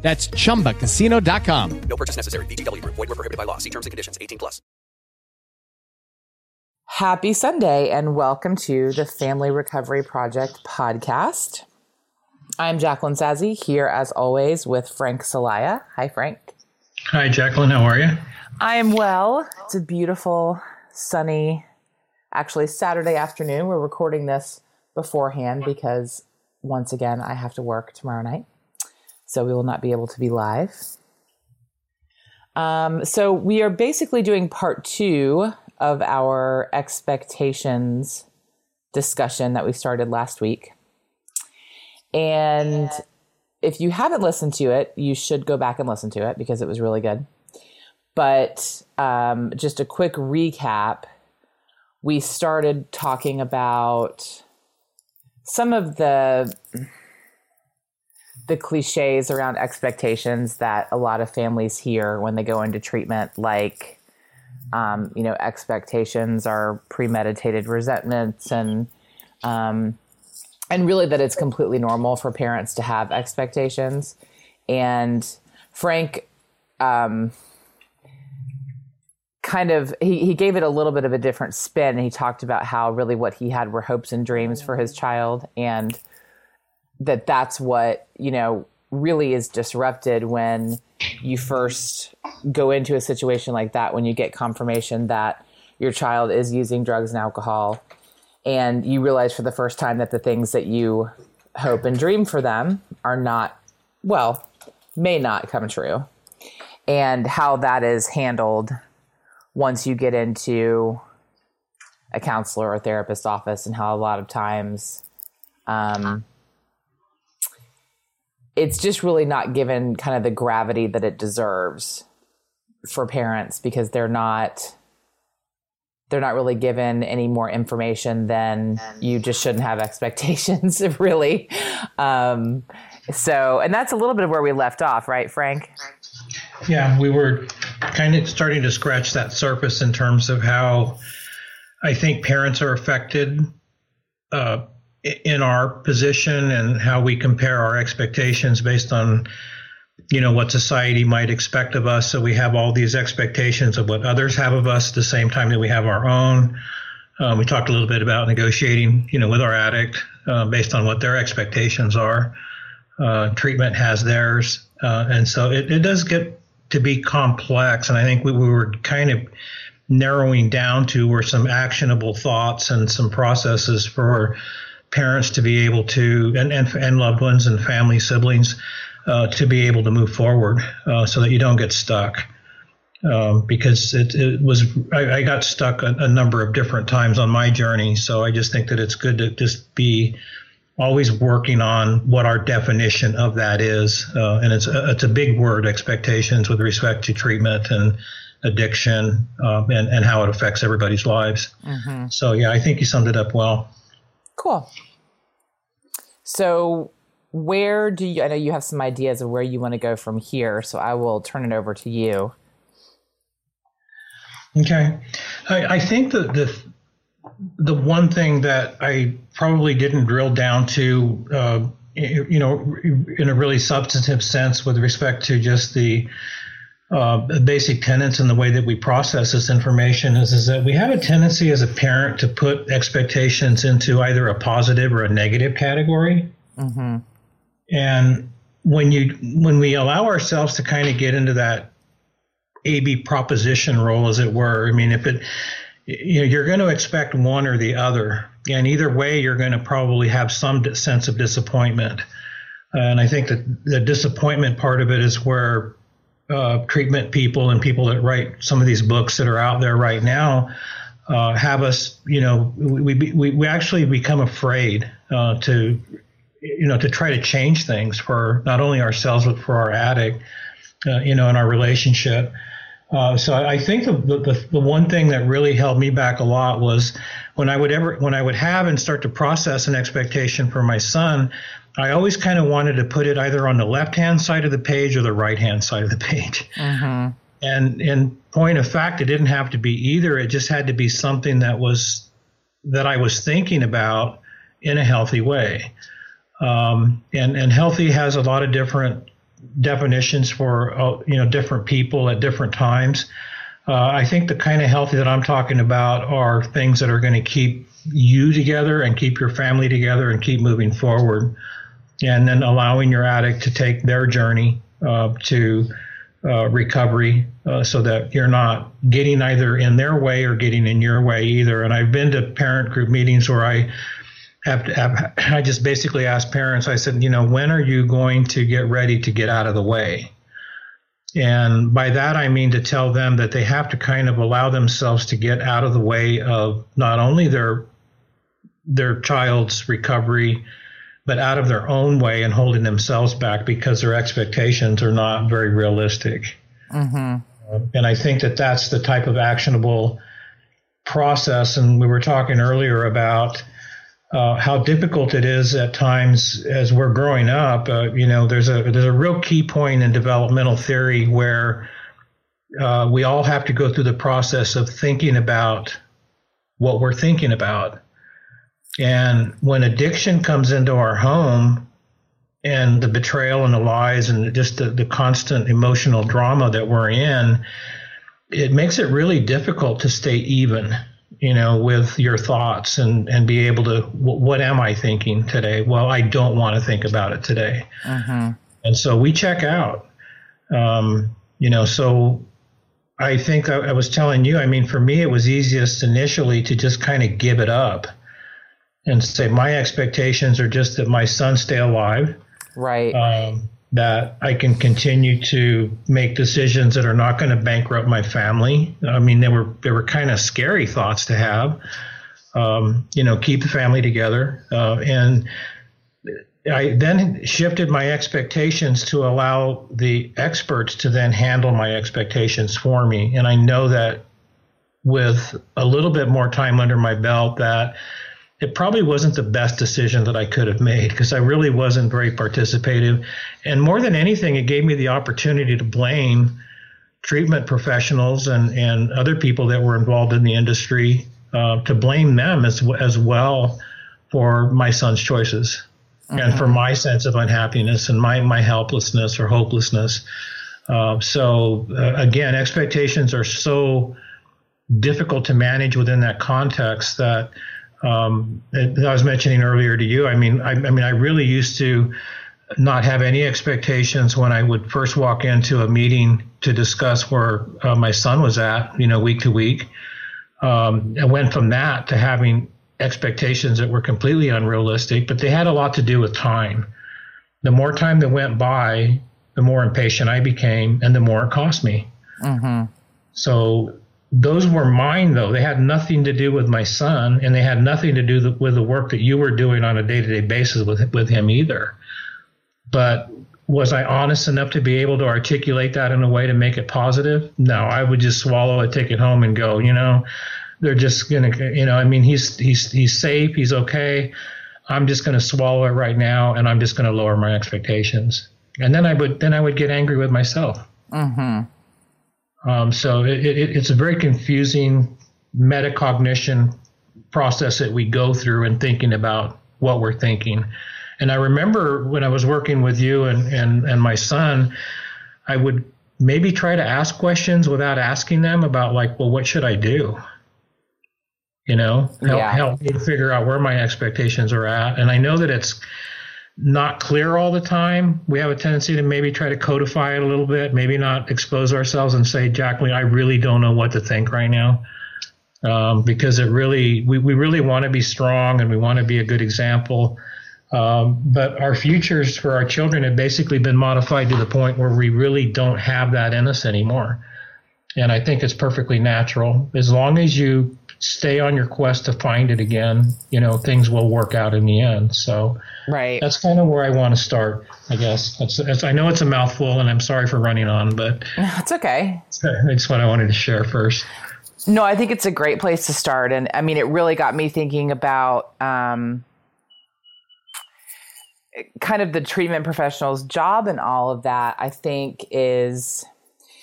That's chumbacasino.com. No purchase necessary. VGW Group. Void were prohibited by law. See terms and conditions. 18 plus. Happy Sunday and welcome to the Family Recovery Project podcast. I'm Jacqueline Sazzi here as always with Frank Salaya. Hi, Frank. Hi, Jacqueline. How are you? I am well. It's a beautiful, sunny, actually Saturday afternoon. We're recording this beforehand because once again I have to work tomorrow night so we will not be able to be live. Um, so we are basically doing part two of our expectations discussion that we started last week. And if you haven't listened to it, you should go back and listen to it because it was really good. But um, just a quick recap we started talking about some of the the cliches around expectations that a lot of families hear when they go into treatment, like, um, you know, expectations are premeditated resentments and, um, and really that it's completely normal for parents to have expectations. And Frank, um, kind of he, he gave it a little bit of a different spin and he talked about how really what he had were hopes and dreams for his child and that that's what you know really is disrupted when you first go into a situation like that when you get confirmation that your child is using drugs and alcohol and you realize for the first time that the things that you hope and dream for them are not well may not come true and how that is handled once you get into a counselor or therapist office and how a lot of times um, it's just really not given kind of the gravity that it deserves for parents because they're not they're not really given any more information than you just shouldn't have expectations really. Um, so and that's a little bit of where we left off right frank? Yeah we were kind of starting to scratch that surface in terms of how i think parents are affected uh, in our position and how we compare our expectations based on you know what society might expect of us. So we have all these expectations of what others have of us at the same time that we have our own. Um, we talked a little bit about negotiating you know with our addict uh, based on what their expectations are. Uh, treatment has theirs. Uh, and so it, it does get to be complex and i think we, we were kind of narrowing down to were some actionable thoughts and some processes for parents to be able to, and, and, and loved ones and family, siblings, uh, to be able to move forward uh, so that you don't get stuck. Um, because it, it was, I, I got stuck a, a, number of different times on my journey. So I just think that it's good to just be always working on what our definition of that is. Uh, and it's a, it's a big word, expectations with respect to treatment and addiction um, and, and how it affects everybody's lives. Mm-hmm. So, yeah, I think you summed it up well. Cool. So, where do you? I know you have some ideas of where you want to go from here, so I will turn it over to you. Okay, I, I think that the the one thing that I probably didn't drill down to, uh, you know, in a really substantive sense with respect to just the uh, basic tenets in the way that we process this information is, is that we have a tendency as a parent to put expectations into either a positive or a negative category. Mm-hmm. And when you when we allow ourselves to kind of get into that AB proposition role, as it were, I mean, if it you know, you're going to expect one or the other, and either way, you're going to probably have some sense of disappointment. And I think that the disappointment part of it is where uh, treatment people and people that write some of these books that are out there right now uh, have us, you know, we, we, we actually become afraid uh, to, you know, to try to change things for not only ourselves, but for our addict, uh, you know, in our relationship. Uh, so I think the, the the one thing that really held me back a lot was when I would ever when I would have and start to process an expectation for my son, I always kind of wanted to put it either on the left hand side of the page or the right hand side of the page. Mm-hmm. And in point of fact, it didn't have to be either. It just had to be something that was that I was thinking about in a healthy way. Um, and and healthy has a lot of different definitions for uh, you know different people at different times. Uh, I think the kind of healthy that I'm talking about are things that are going to keep you together and keep your family together and keep moving forward, and then allowing your addict to take their journey uh, to uh, recovery uh, so that you're not getting either in their way or getting in your way either. And I've been to parent group meetings where I have, to, have I just basically asked parents, I said, you know, when are you going to get ready to get out of the way? And by that, I mean to tell them that they have to kind of allow themselves to get out of the way of not only their their child's recovery, but out of their own way and holding themselves back because their expectations are not very realistic. Mm-hmm. And I think that that's the type of actionable process. And we were talking earlier about uh, how difficult it is at times as we're growing up. Uh, you know, there's a there's a real key point in developmental theory where uh, we all have to go through the process of thinking about what we're thinking about. And when addiction comes into our home, and the betrayal and the lies and just the, the constant emotional drama that we're in, it makes it really difficult to stay even you know, with your thoughts and, and be able to, what am I thinking today? Well, I don't want to think about it today. Mm-hmm. And so we check out, um, you know, so I think I, I, was telling you, I mean, for me, it was easiest initially to just kind of give it up and say, my expectations are just that my son stay alive. Right. Um, that I can continue to make decisions that are not going to bankrupt my family. I mean, they were they were kind of scary thoughts to have. Um, you know, keep the family together, uh, and I then shifted my expectations to allow the experts to then handle my expectations for me. And I know that with a little bit more time under my belt, that it probably wasn't the best decision that I could have made because I really wasn't very participative. And more than anything, it gave me the opportunity to blame treatment professionals and, and other people that were involved in the industry uh, to blame them as, as well for my son's choices mm-hmm. and for mm-hmm. my sense of unhappiness and my, my helplessness or hopelessness. Uh, so, uh, again, expectations are so difficult to manage within that context that um, I was mentioning earlier to you. I mean, I, I, mean, I really used to not have any expectations when I would first walk into a meeting to discuss where uh, my son was at, you know, week to week. Um, I went from that to having expectations that were completely unrealistic, but they had a lot to do with time. The more time that went by, the more impatient I became, and the more it cost me. Mm-hmm. So those were mine though. They had nothing to do with my son and they had nothing to do with the work that you were doing on a day-to-day basis with with him either. But was i honest enough to be able to articulate that in a way to make it positive? No. I would just swallow it take it home and go you know? They're just gonna you know i mean he's he's he's safe. He's okay. I'm just gonna swallow it right now and i'm just gonna lower my expectations. And then i would then i would get angry with myself. Mm-hmm um, so it, it, it's a very confusing metacognition process that we go through in thinking about what we're thinking. And I remember when I was working with you and, and, and my son, I would maybe try to ask questions without asking them about like, well, what should I do? You know, help, yeah. help me figure out where my expectations are at. And I know that it's not clear all the time. We have a tendency to maybe try to codify it a little bit, maybe not expose ourselves and say, Jacqueline, I really don't know what to think right now. Um, because it really, we, we really want to be strong and we want to be a good example. Um, but our futures for our children have basically been modified to the point where we really don't have that in us anymore. And I think it's perfectly natural. As long as you stay on your quest to find it again, you know, things will work out in the end. So right. that's kind of where I want to start, I guess. That's, that's I know it's a mouthful and I'm sorry for running on, but it's okay. It's what I wanted to share first. No, I think it's a great place to start. And I mean, it really got me thinking about um, kind of the treatment professional's job and all of that, I think is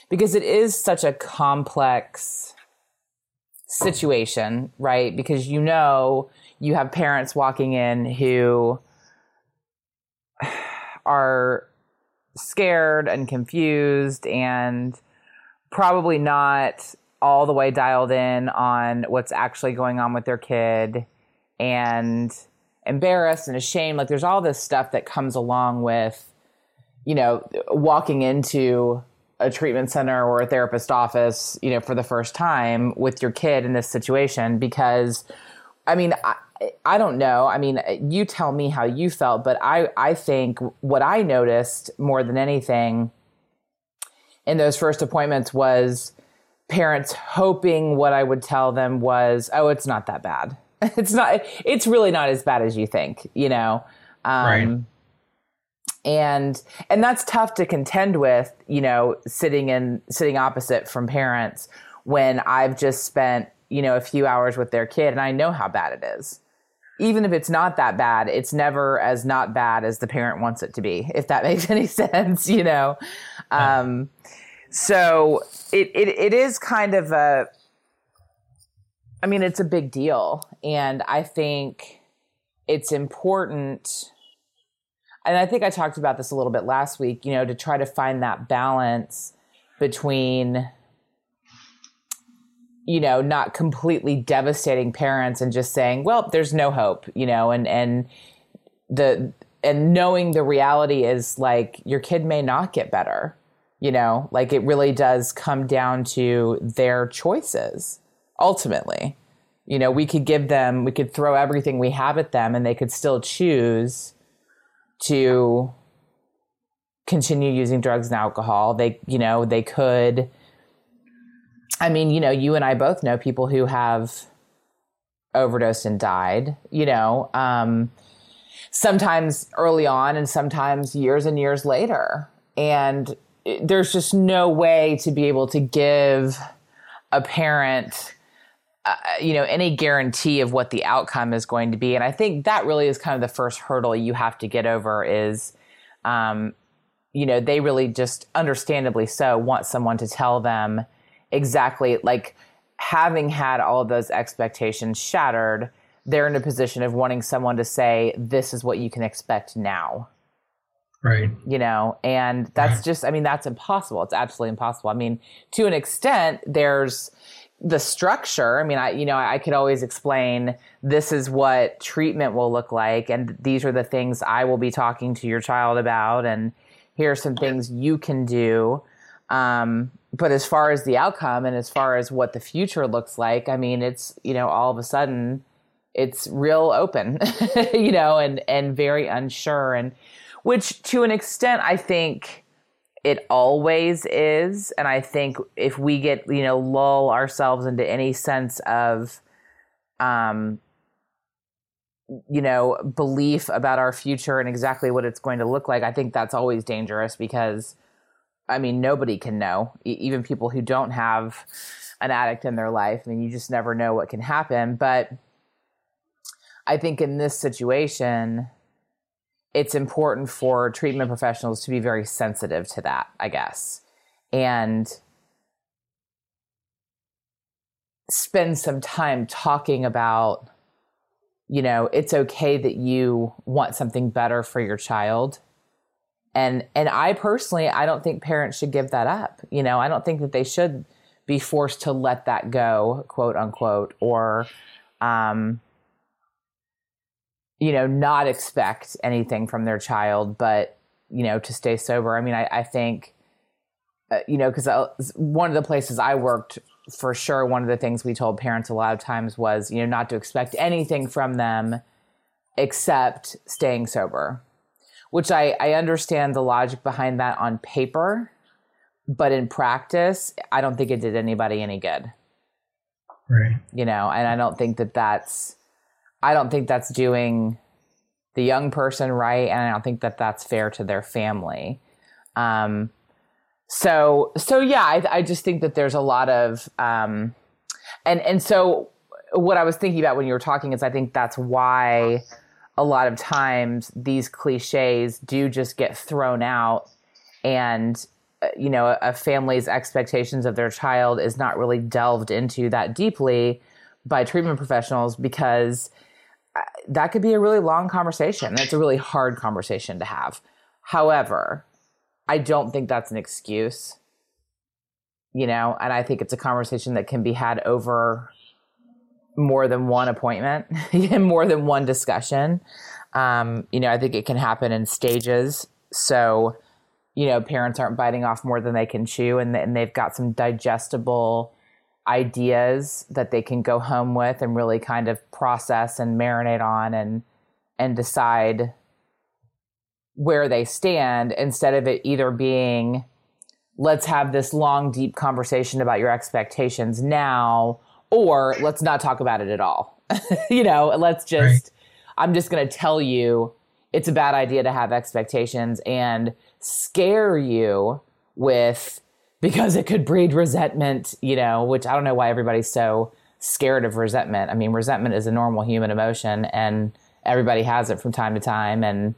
because it is such a complex situation, right? Because you know, you have parents walking in who are scared and confused and probably not all the way dialed in on what's actually going on with their kid and embarrassed and ashamed. Like there's all this stuff that comes along with, you know, walking into a treatment center or a therapist office, you know, for the first time with your kid in this situation because I mean, I, I don't know. I mean, you tell me how you felt, but I, I think what I noticed more than anything in those first appointments was parents hoping what I would tell them was, oh, it's not that bad. it's not, it's really not as bad as you think, you know? Um, right. And, and that's tough to contend with, you know, sitting in, sitting opposite from parents when I've just spent, you know, a few hours with their kid and I know how bad it is. Even if it's not that bad, it's never as not bad as the parent wants it to be, if that makes any sense, you know? Um, so it, it, it is kind of a, I mean, it's a big deal. And I think it's important. And I think I talked about this a little bit last week, you know, to try to find that balance between, you know, not completely devastating parents and just saying, well, there's no hope, you know, and, and the, and knowing the reality is like your kid may not get better you know, like it really does come down to their choices ultimately. You know, we could give them, we could throw everything we have at them and they could still choose to continue using drugs and alcohol. They, you know, they could. I mean, you know, you and I both know people who have overdosed and died, you know, um, sometimes early on and sometimes years and years later. And there's just no way to be able to give a parent uh, you know any guarantee of what the outcome is going to be and i think that really is kind of the first hurdle you have to get over is um, you know they really just understandably so want someone to tell them exactly like having had all of those expectations shattered they're in a position of wanting someone to say this is what you can expect now Right. You know, and that's just, I mean, that's impossible. It's absolutely impossible. I mean, to an extent, there's the structure. I mean, I, you know, I could always explain this is what treatment will look like, and these are the things I will be talking to your child about, and here are some things you can do. Um, but as far as the outcome and as far as what the future looks like, I mean, it's, you know, all of a sudden it's real open, you know, and, and very unsure. And, which to an extent I think it always is. And I think if we get, you know, lull ourselves into any sense of, um, you know, belief about our future and exactly what it's going to look like, I think that's always dangerous because, I mean, nobody can know. E- even people who don't have an addict in their life. I mean, you just never know what can happen. But I think in this situation, it's important for treatment professionals to be very sensitive to that, I guess, and spend some time talking about, you know, it's okay that you want something better for your child. And and I personally, I don't think parents should give that up. You know, I don't think that they should be forced to let that go, quote unquote, or um, you know, not expect anything from their child, but, you know, to stay sober. I mean, I, I think, uh, you know, because one of the places I worked for sure, one of the things we told parents a lot of times was, you know, not to expect anything from them except staying sober, which I, I understand the logic behind that on paper, but in practice, I don't think it did anybody any good. Right. You know, and I don't think that that's, I don't think that's doing the young person right, and I don't think that that's fair to their family. Um, so so yeah, I, I just think that there's a lot of, um, and and so what I was thinking about when you were talking is I think that's why a lot of times these cliches do just get thrown out and uh, you know a, family's expectations of their child is not really delved into that deeply by treatment professionals because that could be a really long conversation. That's a really hard conversation to have. However i don't think that's an excuse you know and i think it's a conversation that can be had over more than one appointment and more than one discussion. Um, you know i think it can happen in stages. So you know parents aren't biting off more than they can chew and, and they've got some digestible ideas that they can go home with and really kind of process and marinate on and and decide where they stand instead of it either being let's have this long deep conversation about your expectations now or let's not talk about it at all you know let's just right. i'm just going to tell you it's a bad idea to have expectations and scare you with because it could breed resentment, you know, which I don't know why everybody's so scared of resentment. I mean, resentment is a normal human emotion and everybody has it from time to time and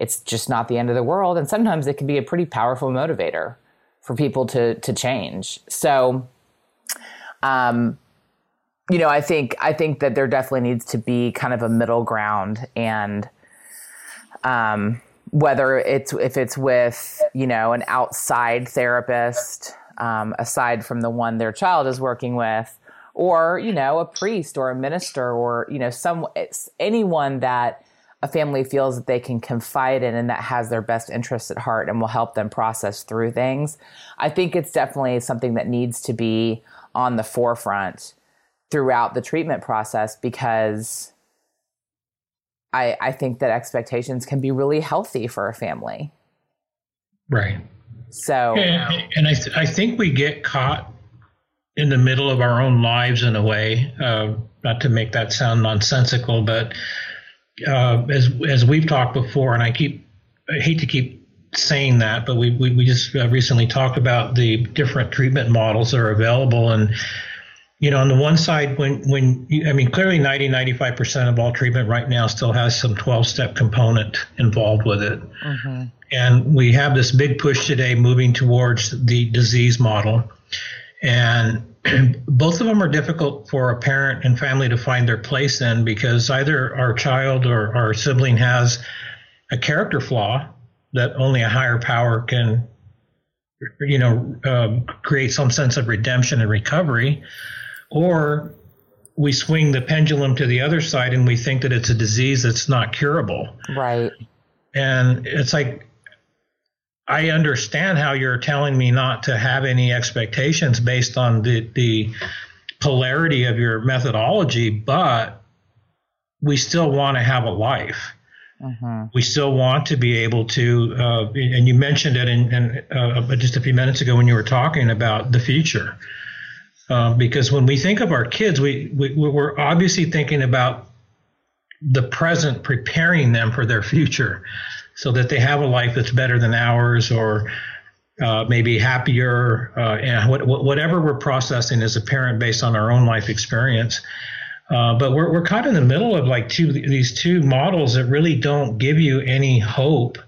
it's just not the end of the world and sometimes it can be a pretty powerful motivator for people to to change. So um you know, I think I think that there definitely needs to be kind of a middle ground and um whether it's if it's with you know an outside therapist um, aside from the one their child is working with or you know a priest or a minister or you know some anyone that a family feels that they can confide in and that has their best interests at heart and will help them process through things. I think it's definitely something that needs to be on the forefront throughout the treatment process because I, I think that expectations can be really healthy for a family. Right. So, and, and I, th- I think we get caught in the middle of our own lives in a way, uh, not to make that sound nonsensical, but uh, as, as we've talked before, and I keep, I hate to keep saying that, but we, we, we just uh, recently talked about the different treatment models that are available. And you know, on the one side, when when you, I mean, clearly 90, 95 percent of all treatment right now still has some 12 step component involved with it. Mm-hmm. And we have this big push today moving towards the disease model. And both of them are difficult for a parent and family to find their place in because either our child or our sibling has a character flaw that only a higher power can, you know, uh, create some sense of redemption and recovery or we swing the pendulum to the other side and we think that it's a disease that's not curable. Right. And it's like, I understand how you're telling me not to have any expectations based on the, the polarity of your methodology, but we still want to have a life. Mm-hmm. We still want to be able to, uh, and you mentioned it in, in uh, just a few minutes ago when you were talking about the future. Um, because when we think of our kids, we, we we're obviously thinking about the present, preparing them for their future, so that they have a life that's better than ours, or uh, maybe happier, uh, and what, whatever we're processing as a parent based on our own life experience. Uh, but we're, we're caught in the middle of like two these two models that really don't give you any hope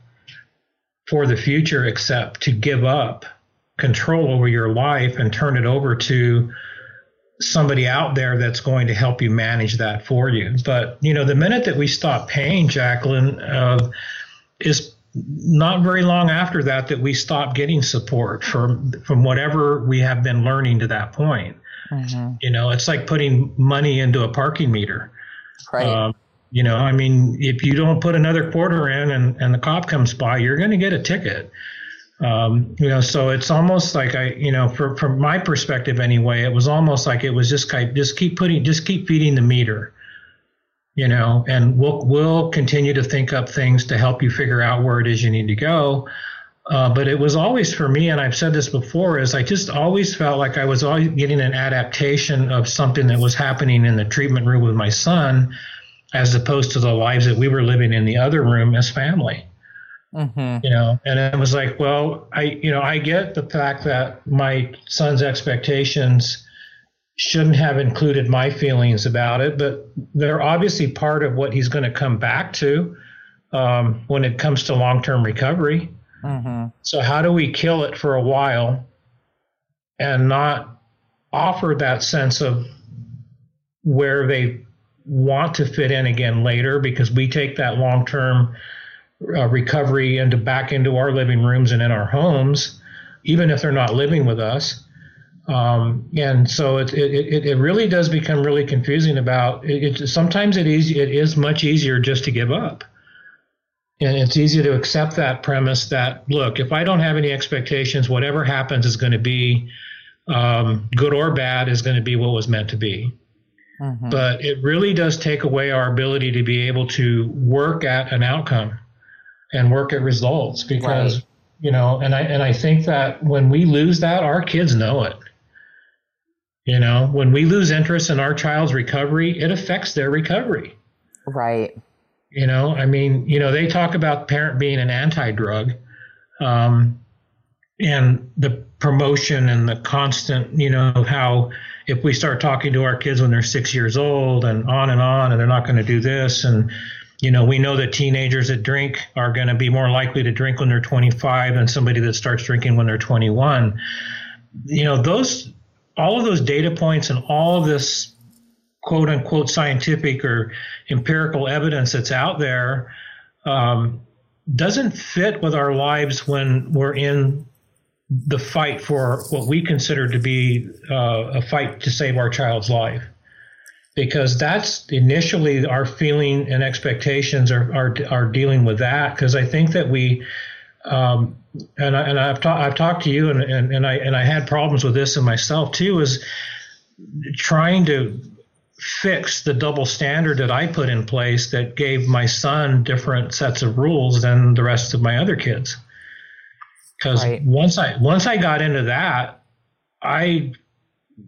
for the future except to give up control over your life and turn it over to somebody out there that's going to help you manage that for you. But you know, the minute that we stop paying, Jacqueline, uh, is not very long after that that we stop getting support from from whatever we have been learning to that point. Mm-hmm. You know, it's like putting money into a parking meter. Right. Uh, you know, I mean, if you don't put another quarter in and, and the cop comes by, you're going to get a ticket. Um, you know, so it's almost like I, you know, for, from my perspective anyway, it was almost like it was just kind, just keep putting, just keep feeding the meter, you know, and we'll we'll continue to think up things to help you figure out where it is you need to go. Uh, but it was always for me, and I've said this before, is I just always felt like I was always getting an adaptation of something that was happening in the treatment room with my son, as opposed to the lives that we were living in the other room as family. Mm-hmm. You know, and it was like, well, I, you know, I get the fact that my son's expectations shouldn't have included my feelings about it, but they're obviously part of what he's going to come back to um, when it comes to long-term recovery. Mm-hmm. So how do we kill it for a while and not offer that sense of where they want to fit in again later because we take that long-term uh, recovery into back into our living rooms and in our homes, even if they're not living with us. Um, and so it, it, it really does become really confusing about it. it sometimes it is, it is much easier just to give up. And it's easy to accept that premise that, look, if I don't have any expectations, whatever happens is going to be um, good or bad, is going to be what was meant to be. Mm-hmm. But it really does take away our ability to be able to work at an outcome and work at results because, right. you know, and I, and I think that when we lose that, our kids know it. You know, when we lose interest in our child's recovery, it affects their recovery. Right. You know, I mean, you know, they talk about parent being an anti-drug, um, and the promotion and the constant, you know, how if we start talking to our kids when they're six years old and on and on, and they're not going to do this, and you know, we know that teenagers that drink are going to be more likely to drink when they're 25 than somebody that starts drinking when they're 21. You know, those all of those data points and all of this quote unquote scientific or empirical evidence that's out there um, doesn't fit with our lives when we're in the fight for what we consider to be uh, a fight to save our child's life. Because that's initially our feeling and expectations are, are, are dealing with that. Because I think that we, um, and, I, and I've, ta- I've talked to you and, and, and I, and I had problems with this in myself too, is trying to fix the double standard that I put in place that gave my son different sets of rules than the rest of my other kids. Because right. once I once I got into that, I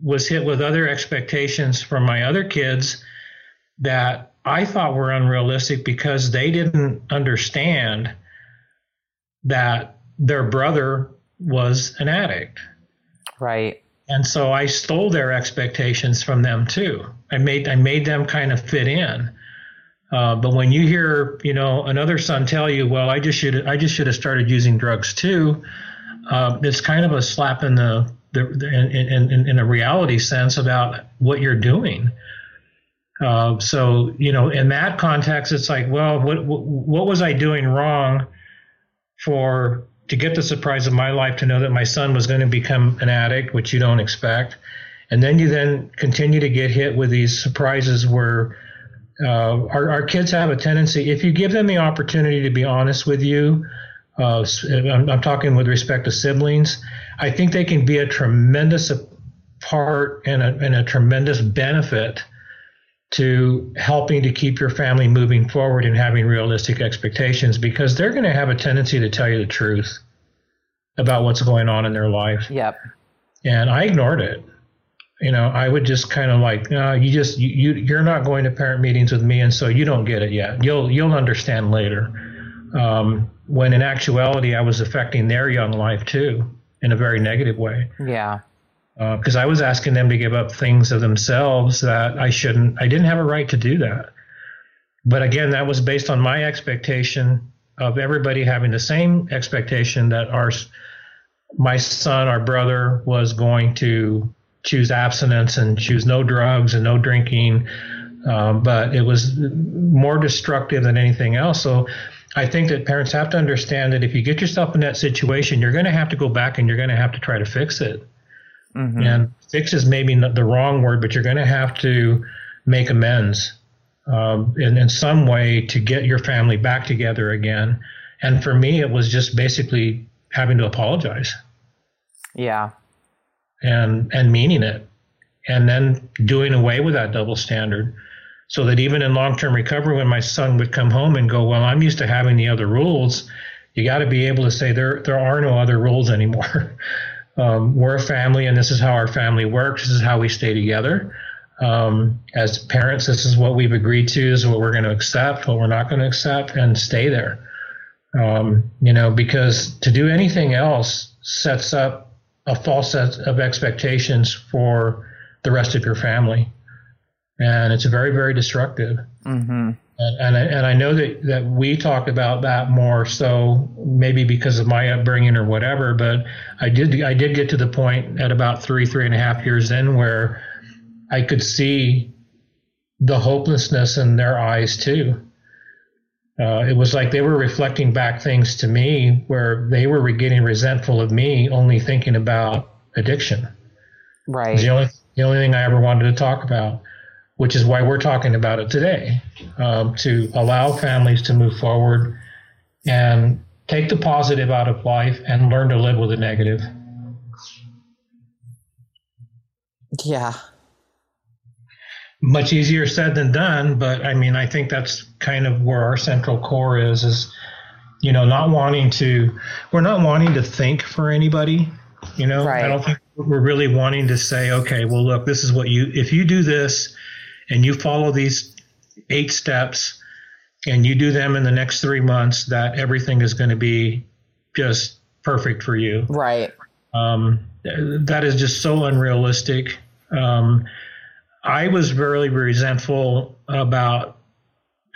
was hit with other expectations from my other kids that I thought were unrealistic because they didn't understand that their brother was an addict. Right. And so I stole their expectations from them too. I made I made them kind of fit in. Uh, but when you hear, you know, another son tell you, "Well, I just should I just should have started using drugs too," uh, it's kind of a slap in the, the, in, in, in, a reality sense about what you're doing. Uh, so you know, in that context, it's like, well, what what was I doing wrong for to get the surprise of my life to know that my son was going to become an addict, which you don't expect. And then you then continue to get hit with these surprises where uh, our, our kids have a tendency, if you give them the opportunity to be honest with you, uh, I'm, I'm, talking with respect to siblings, I think they can be a tremendous part and a, and a tremendous benefit to helping to keep your family moving forward and having realistic expectations because they're going to have a tendency to tell you the truth about what's going on in their life. Yep. And I ignored it. You know, I would just kind of like, no, you just you you're not going to parent meetings with me, and so you don't get it yet. You'll you'll understand later. Um, when in actuality, I was affecting their young life too in a very negative way. Yeah because uh, I was asking them to give up things of themselves that I shouldn't. I didn't have a right to do that. But again, that was based on my expectation of everybody having the same expectation that our my son, our brother, was going to choose abstinence and choose no drugs and no drinking. Um, but it was more destructive than anything else. So I think that parents have to understand that if you get yourself in that situation, you're going to have to go back and you're going to have to try to fix it. Mm-hmm. And fix is maybe not the wrong word, but you're going to have to make amends um, in, in some way to get your family back together again. And for me, it was just basically having to apologize. Yeah. And and meaning it, and then doing away with that double standard, so that even in long term recovery, when my son would come home and go, "Well, I'm used to having the other rules," you got to be able to say there there are no other rules anymore. um, we're a family, and this is how our family works. This is how we stay together. Um, as parents, this is what we've agreed to. This is what we're going to accept, what we're not going to accept, and stay there. Um, you know, because to do anything else sets up a false set of expectations for the rest of your family, and it's very, very destructive. Mm-hmm. And, and I, and I know that, that we talk about that more so maybe because of my upbringing or whatever, but I did I did get to the point at about three three and a half years in where I could see the hopelessness in their eyes too. Uh, it was like they were reflecting back things to me where they were getting resentful of me only thinking about addiction. Right. The only the only thing I ever wanted to talk about which is why we're talking about it today um, to allow families to move forward and take the positive out of life and learn to live with the negative. Yeah. Much easier said than done, but I mean, I think that's kind of where our central core is, is, you know, not wanting to, we're not wanting to think for anybody. You know, right. I don't think we're really wanting to say, okay, well, look, this is what you, if you do this, and you follow these eight steps and you do them in the next three months, that everything is going to be just perfect for you. Right. Um, that is just so unrealistic. Um, I was very resentful about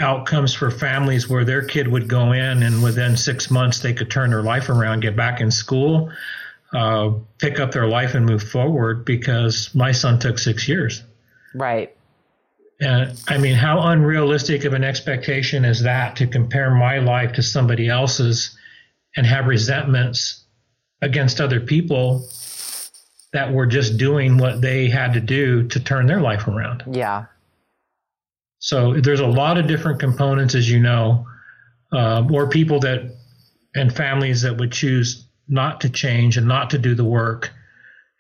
outcomes for families where their kid would go in and within six months they could turn their life around, get back in school, uh, pick up their life and move forward because my son took six years. Right. And I mean, how unrealistic of an expectation is that to compare my life to somebody else's and have resentments against other people that were just doing what they had to do to turn their life around? Yeah. So there's a lot of different components, as you know, uh, or people that and families that would choose not to change and not to do the work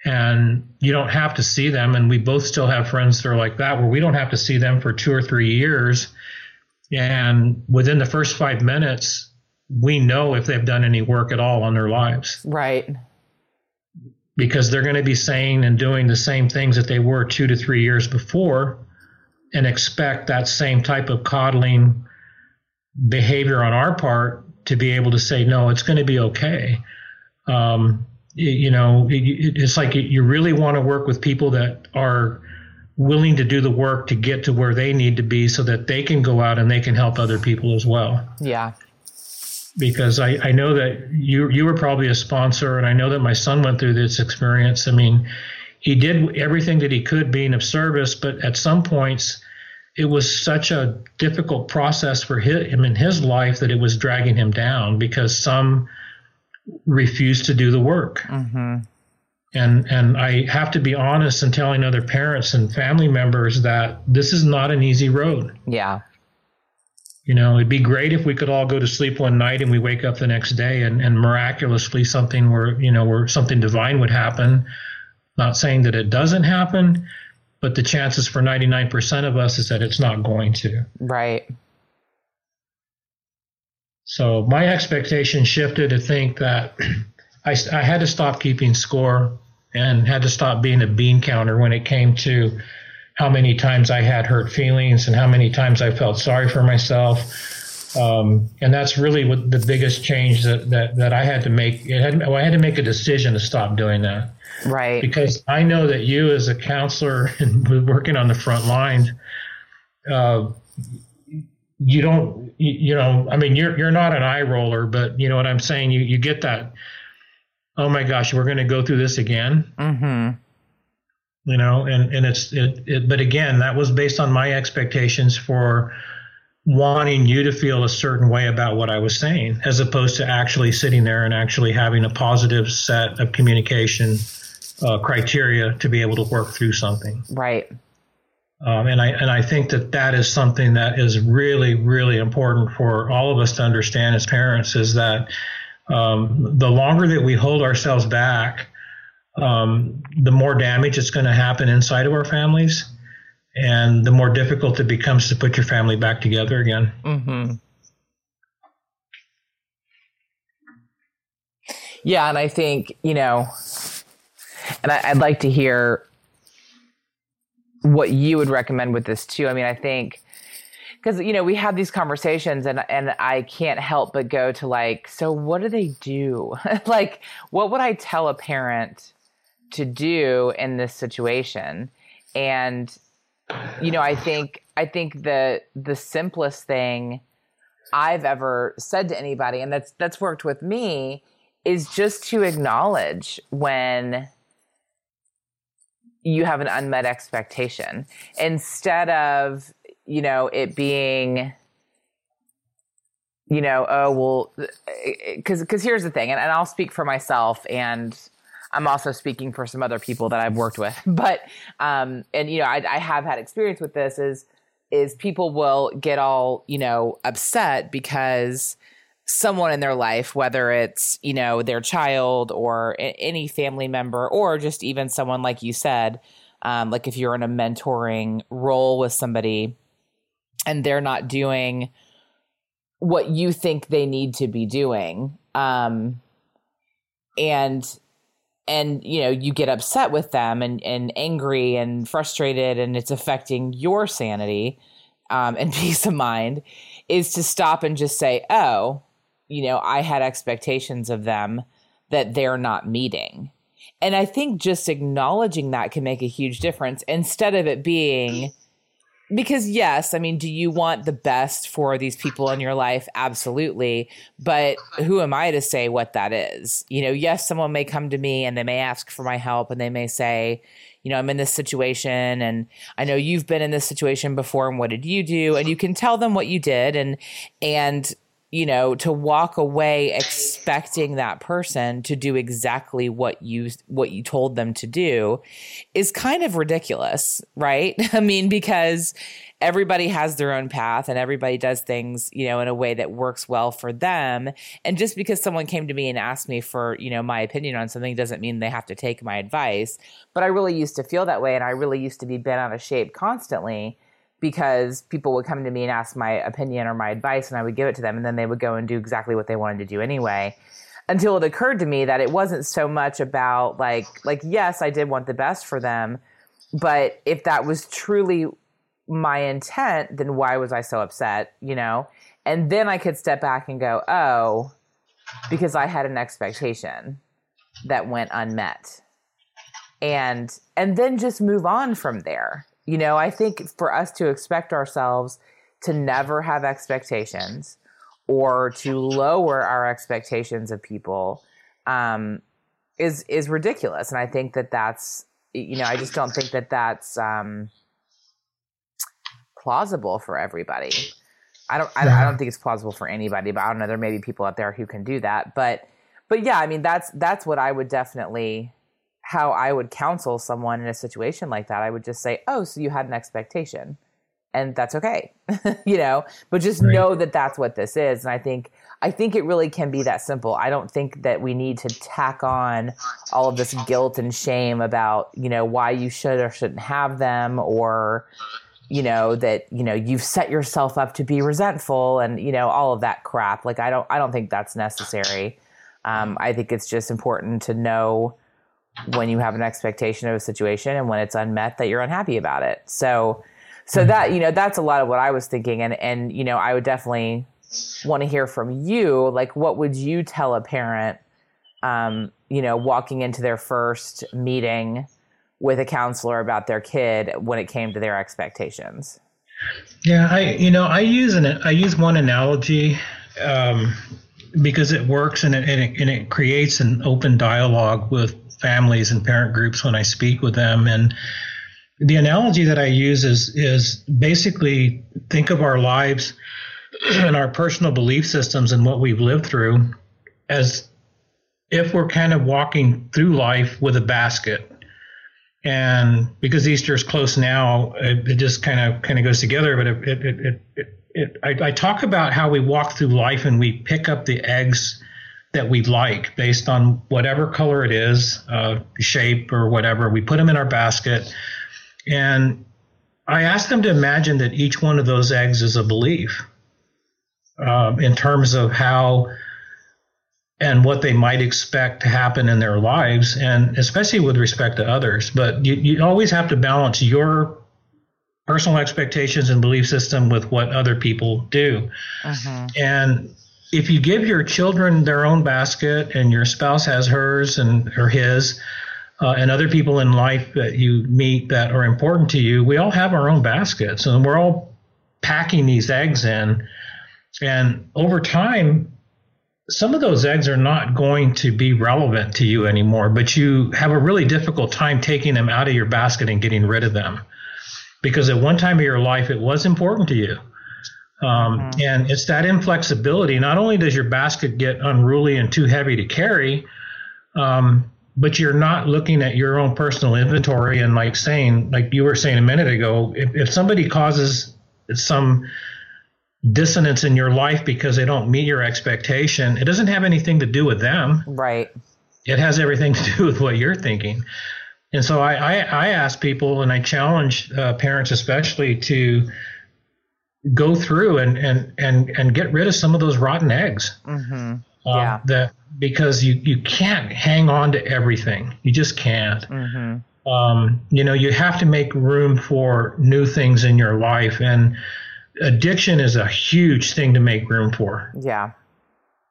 and you don't have to see them. And we both still have friends that are like that where we don't have to see them for two or three years. And within the first five minutes we know if they've done any work at all on their lives. Right. Because they're going to be saying and doing the same things that they were two to three years before and expect that same type of coddling behavior on our part to be able to say no it's going to be okay. Um, you know, it's like you really want to work with people that are willing to do the work to get to where they need to be so that they can go out and they can help other people as well. Yeah. Because I, I know that you you were probably a sponsor and I know that my son went through this experience. I mean, he did everything that he could being of service, but at some points it was such a difficult process for him in his life that it was dragging him down because some refuse to do the work. Mm-hmm. And and I have to be honest in telling other parents and family members that this is not an easy road. Yeah. You know, it'd be great if we could all go to sleep one night and we wake up the next day and, and miraculously something where you know where something divine would happen. Not saying that it doesn't happen, but the chances for 99% of us is that it's not going to. Right. So my expectation shifted to think that I, I had to stop keeping score and had to stop being a bean counter when it came to how many times I had hurt feelings and how many times I felt sorry for myself. Um, and that's really what the biggest change that, that, that I had to make. It had, well, I had to make a decision to stop doing that. Right. Because I know that you, as a counselor and working on the front lines, uh, you don't you, you, know i mean you're you're not an eye roller but you know what i'm saying? You you get that oh my gosh we're going to go through this again. Mm-hmm. you know and and it's it, it but again that was based on my expectations for wanting you to feel a certain way about what i was saying as opposed to actually sitting there and actually having a positive set of communication uh, criteria to be able to work through something. Right um, and I and I think that that is something that is really really important for all of us to understand as parents is that um, the longer that we hold ourselves back, um, the more damage it's going to happen inside of our families, and the more difficult it becomes to put your family back together again. Mm-hmm. Yeah, and I think you know, and I, I'd like to hear what you would recommend with this too. I mean, I think because you know we have these conversations and and I can't help but go to like so what do they do like what would I tell a parent to do in this situation and you know I think I think the the simplest thing I've ever said to anybody and that's that's worked with me is just to acknowledge when you have an unmet expectation. Instead of you know it being you know oh well because because here's the thing and, and i'll speak for myself and i'm also speaking for some other people that i've worked with. But um and you know I, I have had experience with this is is people will get all you know upset because someone in their life, whether it's, you know, their child or any family member, or just even someone like you said, um, like if you're in a mentoring role with somebody and they're not doing what you think they need to be doing. Um, and and you know you get upset with them and, and angry and frustrated and it's affecting your sanity um, and peace of mind is to stop and just say oh you know, I had expectations of them that they're not meeting. And I think just acknowledging that can make a huge difference instead of it being because yes, I mean, do you want the best for these people in your life? Absolutely. But who am I to say what that is? You know, yes, someone may come to me and they may ask for my help and they may say, you know, I'm in this situation and I know you've been in this situation before and what did you do? And you can tell them what you did and and you know to walk away expecting that person to do exactly what you what you told them to do is kind of ridiculous right? I mean because everybody has their own path and everybody does things you know in a way that works well for them. And just because someone came to me and asked me for you know my opinion on something doesn't mean they have to take my advice. But i really used to feel that way and i really used to be bent out of shape constantly because people would come to me and ask my opinion or my advice and I would give it to them and then they would go and do exactly what they wanted to do anyway. Until it occurred to me that it wasn't so much about like like yes I did want the best for them but if that was truly my intent then why was I so upset you know? And then I could step back and go oh because I had an expectation that went unmet. And and then just move on from there you know, I think for us to expect ourselves to never have expectations or to lower our expectations of people um, is is ridiculous, and I think that that's you know I just don't think that that's um, plausible for everybody. I don't I, I don't think it's plausible for anybody, but I don't know. There may be people out there who can do that, but but yeah, I mean that's that's what I would definitely how I would counsel someone in a situation like that. I would just say, "Oh, so you had an expectation." And that's okay. you know, but just right. know that that's what this is. And I think I think it really can be that simple. I don't think that we need to tack on all of this guilt and shame about, you know, why you should or shouldn't have them or you know that you know you've set yourself up to be resentful and you know all of that crap like i don't i don't think that's necessary um, i think it's just important to know when you have an expectation of a situation and when it's unmet that you're unhappy about it. So so that you know that's a lot of what I was thinking and and you know I would definitely want to hear from you like what would you tell a parent um you know walking into their first meeting with a counselor about their kid when it came to their expectations. Yeah, I you know I use an I use one analogy um, because it works and it, and it, and it creates an open dialogue with families and parent groups when I speak with them. And the analogy that I use is is basically think of our lives and our personal belief systems and what we've lived through as if we're kind of walking through life with a basket. And because Easter is close now, it, it just kind of kind of goes together. But it, it, it, it, it I, I talk about how we walk through life and we pick up the eggs that we like based on whatever color it is, uh, shape or whatever. We put them in our basket. And I ask them to imagine that each one of those eggs is a belief uh, in terms of how and what they might expect to happen in their lives, and especially with respect to others. But you, you always have to balance your personal expectations and belief system with what other people do. Uh-huh. And if you give your children their own basket and your spouse has hers and or his, uh, and other people in life that you meet that are important to you, we all have our own baskets and we're all packing these eggs in. And over time, some of those eggs are not going to be relevant to you anymore, but you have a really difficult time taking them out of your basket and getting rid of them. Because at one time of your life, it was important to you. Um, mm-hmm. And it's that inflexibility. Not only does your basket get unruly and too heavy to carry, um, but you're not looking at your own personal inventory and like saying, like you were saying a minute ago, if, if somebody causes some dissonance in your life because they don't meet your expectation, it doesn't have anything to do with them. Right. It has everything to do with what you're thinking. And so I, I, I ask people and I challenge uh, parents especially to go through and, and, and, and get rid of some of those rotten eggs. Mm-hmm. Uh, yeah. That because you, you can't hang on to everything. You just can't. Mm-hmm. Um, you know, you have to make room for new things in your life. And addiction is a huge thing to make room for. Yeah.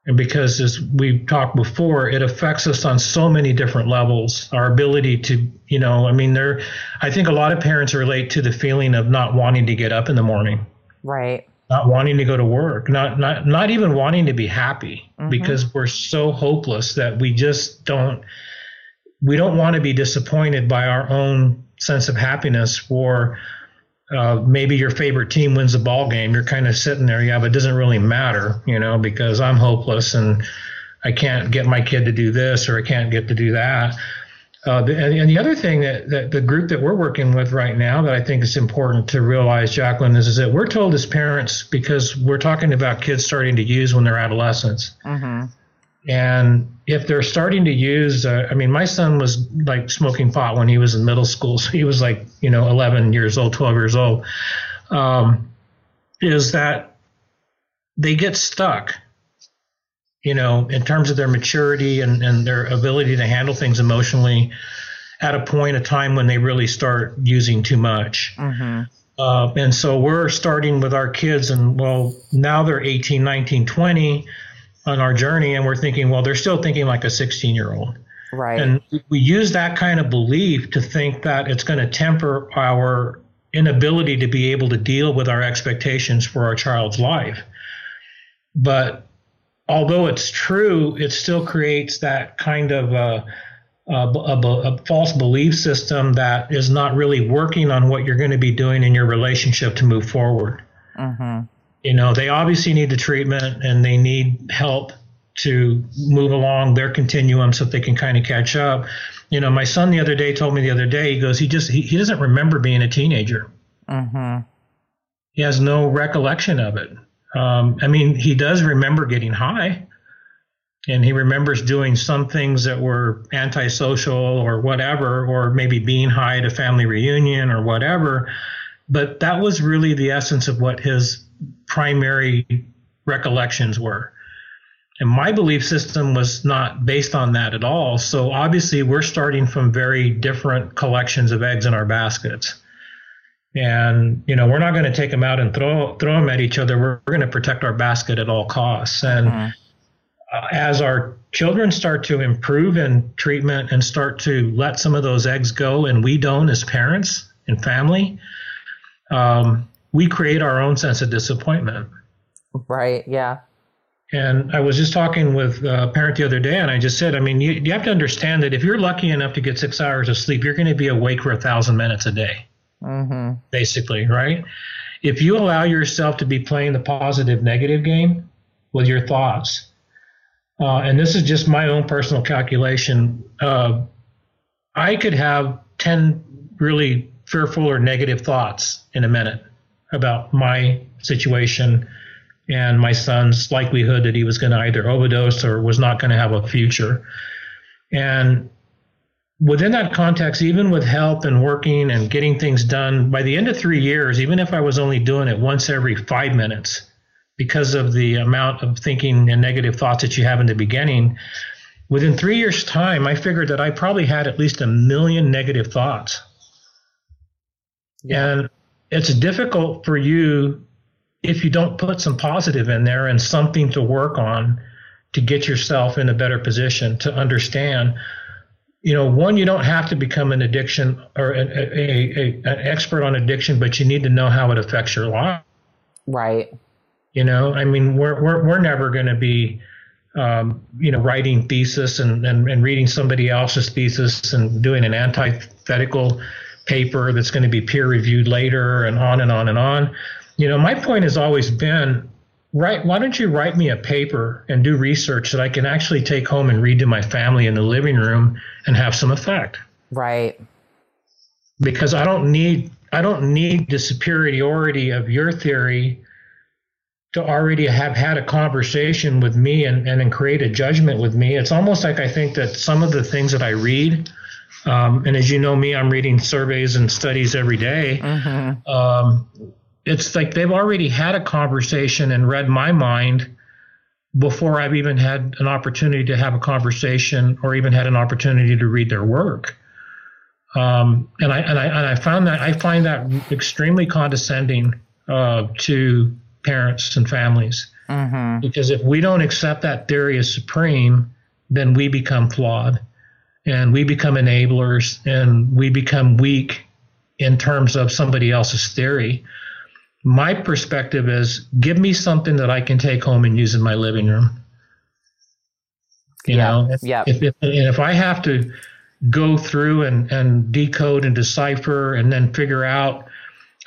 And because as we've talked before, it affects us on so many different levels. Our ability to, you know, I mean, there, I think a lot of parents relate to the feeling of not wanting to get up in the morning. Right. Not wanting to go to work, not not not even wanting to be happy mm-hmm. because we're so hopeless that we just don't we don't want to be disappointed by our own sense of happiness or uh, maybe your favorite team wins a ball game, you're kind of sitting there, yeah, but it doesn't really matter, you know, because I'm hopeless and I can't get my kid to do this or I can't get to do that. Uh, the, and the other thing that, that, the group that we're working with right now that I think is important to realize, Jacqueline, is, is that we're told as parents because we're talking about kids starting to use when they're adolescents. Mm-hmm. And if they're starting to use, uh, I mean, my son was like smoking pot when he was in middle school. So he was like, you know, 11 years old, 12 years old. Um, is that they get stuck, you know, in terms of their maturity and, and their ability to handle things emotionally at a point, a time when they really start using too much. Mm-hmm. Uh, and so we're starting with our kids, and well, now they're 18, 19, 20 on our journey and we're thinking well they're still thinking like a 16 year old right and we use that kind of belief to think that it's going to temper our inability to be able to deal with our expectations for our child's life but although it's true it still creates that kind of a, a, a, a false belief system that is not really working on what you're going to be doing in your relationship to move forward mm-hmm you know, they obviously need the treatment and they need help to move along their continuum so they can kind of catch up. You know, my son the other day told me the other day, he goes, he just, he, he doesn't remember being a teenager. Mm-hmm. He has no recollection of it. Um, I mean, he does remember getting high and he remembers doing some things that were antisocial or whatever, or maybe being high at a family reunion or whatever. But that was really the essence of what his primary recollections were. And my belief system was not based on that at all. So obviously, we're starting from very different collections of eggs in our baskets. And you know, we're not going to take them out and throw throw them at each other. We're, we're going to protect our basket at all costs. And mm-hmm. uh, as our children start to improve in treatment and start to let some of those eggs go, and we don't as parents and family, um, we create our own sense of disappointment. Right. Yeah. And I was just talking with a parent the other day, and I just said, I mean, you, you have to understand that if you're lucky enough to get six hours of sleep, you're going to be awake for a thousand minutes a day, mm-hmm. basically, right? If you allow yourself to be playing the positive negative game with your thoughts, uh, and this is just my own personal calculation, uh, I could have 10 really fearful or negative thoughts in a minute about my situation and my son's likelihood that he was going to either overdose or was not going to have a future. And within that context, even with help and working and getting things done, by the end of three years, even if I was only doing it once every five minutes, because of the amount of thinking and negative thoughts that you have in the beginning. Within three years' time, I figured that I probably had at least a million negative thoughts. And it's difficult for you if you don't put some positive in there and something to work on to get yourself in a better position to understand you know one you don't have to become an addiction or a, a, a, an expert on addiction but you need to know how it affects your life. Right. You know i mean we're we're, we're never going to be um, you know writing thesis and, and, and reading somebody else's thesis and doing an antithetical paper that's going to be peer reviewed later and on and on and on. You know my point has always been right why don't you write me a paper and do research that i can actually take home and read to my family in the living room and have some effect right because i don't need i don't need the superiority of your theory to already have had a conversation with me and, and, and create a judgment with me it's almost like i think that some of the things that i read um, and as you know me i'm reading surveys and studies every day. Mm-hmm. Um, it's like they've already had a conversation and read my mind before I've even had an opportunity to have a conversation or even had an opportunity to read their work. Um, and I and I and I found that I find that extremely condescending uh, to parents and families mm-hmm. because if we don't accept that theory as supreme, then we become flawed, and we become enablers, and we become weak in terms of somebody else's theory my perspective is give me something that I can take home and use in my living room. You Yeah, know, if, yeah. if, if, and if I have to go through and, and decode and decipher and then figure out,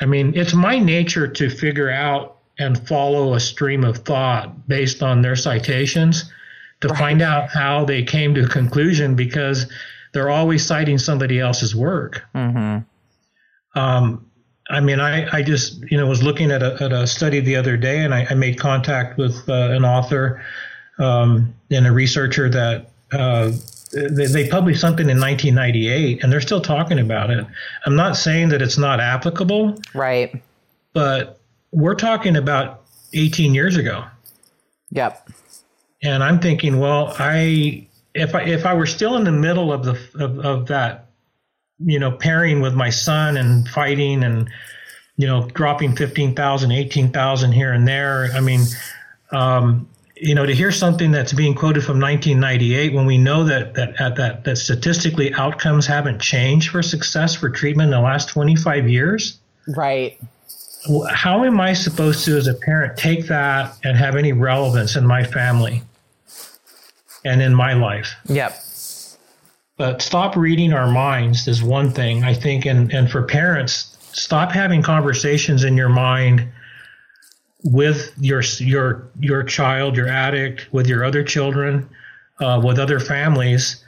I mean, it's my nature to figure out and follow a stream of thought based on their citations to find out how they came to a conclusion because they're always citing somebody else's work. Mm-hmm. Um, I mean, I, I just, you know, was looking at a, at a study the other day and I, I made contact with uh, an author um, and a researcher that uh, they, they published something in 1998 and they're still talking about it. I'm not saying that it's not applicable, right but we're talking about 18 years ago. yep And I'm thinking, well, I if I if I were still in the middle of the of, of that, you know, pairing with my son and fighting and you know dropping 15,000, 18,000 here and there. I mean, um, you know, to hear something that's being quoted from 1998 when we know that that that that statistically outcomes haven't changed for success for treatment in the last 25 years right how am I supposed to, as a parent, take that and have any relevance in my family and in my life? yep But stop reading our minds is one thing, I think. And, and for parents, stop having conversations in your mind with your, your, your child, your addict, with your other children, uh, with other families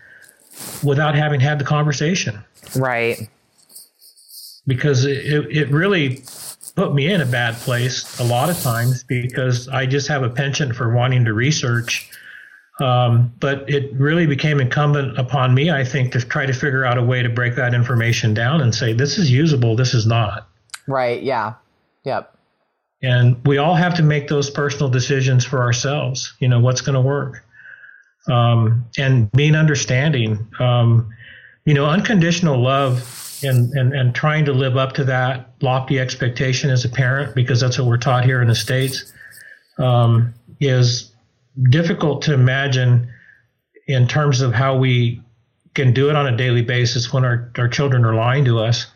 without having had the conversation right because it, it really put me in a bad place a lot of times because I just have a penchant for wanting to research. Um, but it really became incumbent upon me, I think, to try to figure out a way to break that information down and say, this is usable, this is not. right yeah yep And we all have to make those personal decisions for ourselves. You know, what's going to work. Um, and being understanding, um, you know, unconditional love and, and, and trying to live up to that lofty expectation as a parent, because that's what we're taught here in the States, um, is difficult to imagine in terms of how we can do it on a daily basis when our, our children are lying to us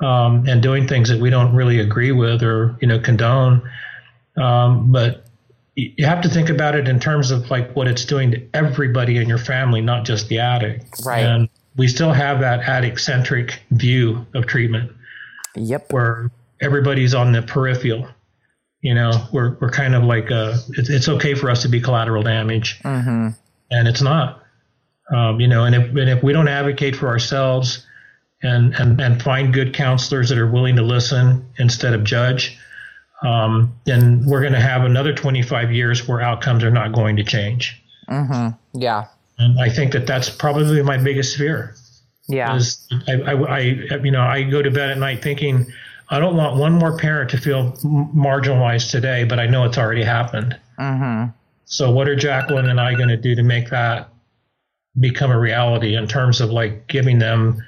um, and doing things that we don't really agree with or you know condone. Um, but you have to think about it in terms of like what it's doing to everybody in your family, not just the addict. Right. And we still have that addict centric view of treatment yep where everybody's on the peripheral. You know, we're we're kind of like uh, it's, it's okay for us to be collateral damage, mm-hmm. and it's not. Um, you know, and if and if we don't advocate for ourselves, and and and find good counselors that are willing to listen instead of judge, um, then we're going to have another 25 years where outcomes are not going to change. mm-hmm. yeah And I think that that's probably my biggest fear. yeah Is I, I, I, you know, I go to bed at night thinking I don't want one more parent to feel marginalized today, but I know it's already happened. Mm-hmm. So, what are Jacqueline and I going to do to make that become a reality in terms of like giving them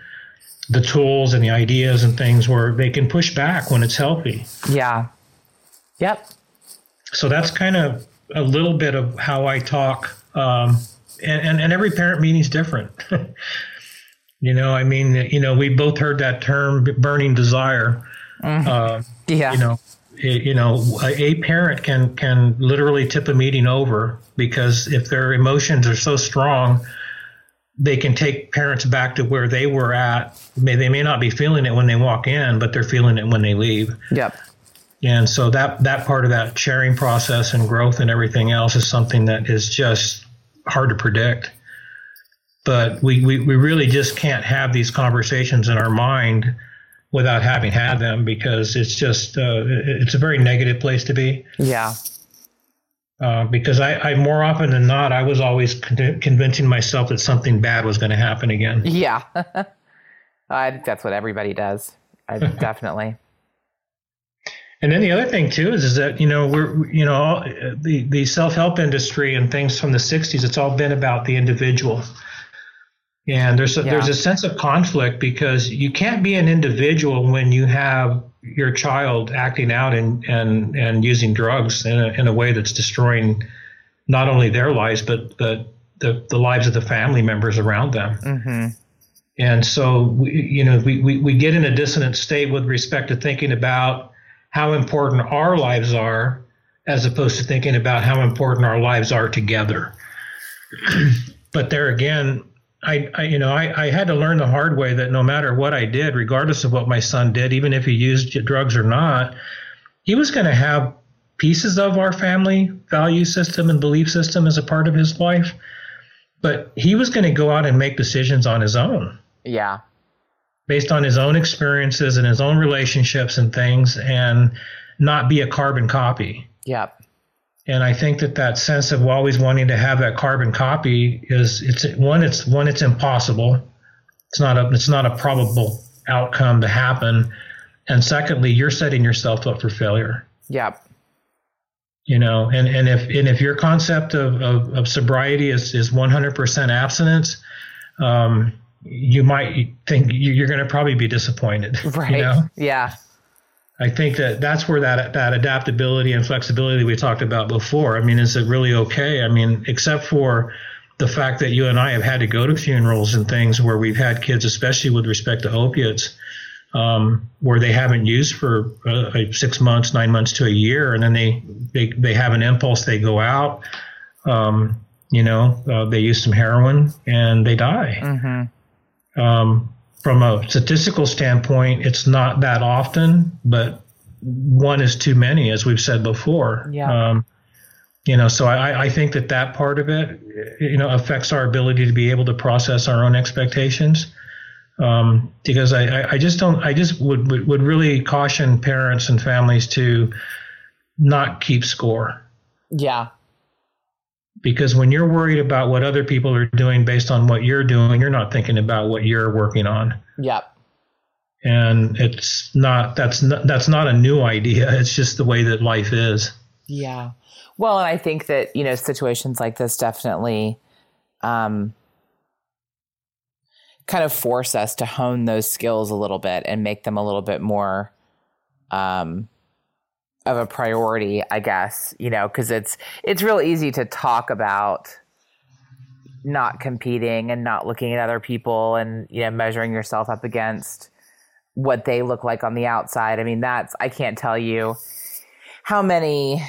the tools and the ideas and things where they can push back when it's healthy? Yeah. Yep. So, that's kind of a little bit of how I talk. Um, and, and, and every parent meeting is different. you know, I mean, you know, we both heard that term burning desire. Mm-hmm. Uh, yeah. You know, you know, a parent can can literally tip a meeting over because if their emotions are so strong, they can take parents back to where they were at. May they may not be feeling it when they walk in, but they're feeling it when they leave. Yep. And so that that part of that sharing process and growth and everything else is something that is just hard to predict. But we, we, we really just can't have these conversations in our mind without having had them because it's just uh, it's a very negative place to be. Yeah. Uh, because I, I, more often than not, I was always con- convincing myself that something bad was going to happen again. Yeah, I think that's what everybody does. I, definitely. And then the other thing too is, is that you know we're you know the the self help industry and things from the '60s. It's all been about the individual and there's a, yeah. there's a sense of conflict because you can't be an individual when you have your child acting out and and and using drugs in a, in a way that's destroying not only their lives but the the, the lives of the family members around them. Mm-hmm. And so we, you know we, we we get in a dissonant state with respect to thinking about how important our lives are as opposed to thinking about how important our lives are together. but there again, I, I, you know I, I had to learn the hard way that no matter what I did, regardless of what my son did, even if he used drugs or not, he was going to have pieces of our family value system and belief system as a part of his life, but he was going to go out and make decisions on his own. Yeah. Based on his own experiences and his own relationships and things, and not be a carbon copy. Yep. And I think that that sense of always wanting to have that carbon copy is it's one it's one it's impossible. It's not a it's not a probable outcome to happen. And secondly, you're setting yourself up for failure. Yep. You know, and, and if and if your concept of, of, of sobriety is, is 100% abstinence, um, you might think you're going to probably be disappointed. Right. You know? Yeah. I think that that's where that that adaptability and flexibility we talked about before. I mean, is it really okay? I mean, except for the fact that you and I have had to go to funerals and things where we've had kids, especially with respect to opiates, um, where they haven't used for uh, six months, nine months to a year, and then they they, they have an impulse, they go out, um, you know, uh, they use some heroin and they die. Mm-hmm. Um, from a statistical standpoint, it's not that often, but one is too many, as we've said before. Yeah. Um, you know, so I, I think that that part of it, you know, affects our ability to be able to process our own expectations. Um, because I, I just don't, I just would, would, would really caution parents and families to not keep score. Yeah because when you're worried about what other people are doing based on what you're doing, you're not thinking about what you're working on. Yep. And it's not that's not that's not a new idea. It's just the way that life is. Yeah. Well, and I think that, you know, situations like this definitely um kind of force us to hone those skills a little bit and make them a little bit more um of a priority, I guess, you know, because it's it's real easy to talk about not competing and not looking at other people and you know measuring yourself up against what they look like on the outside. I mean, that's I can't tell you how many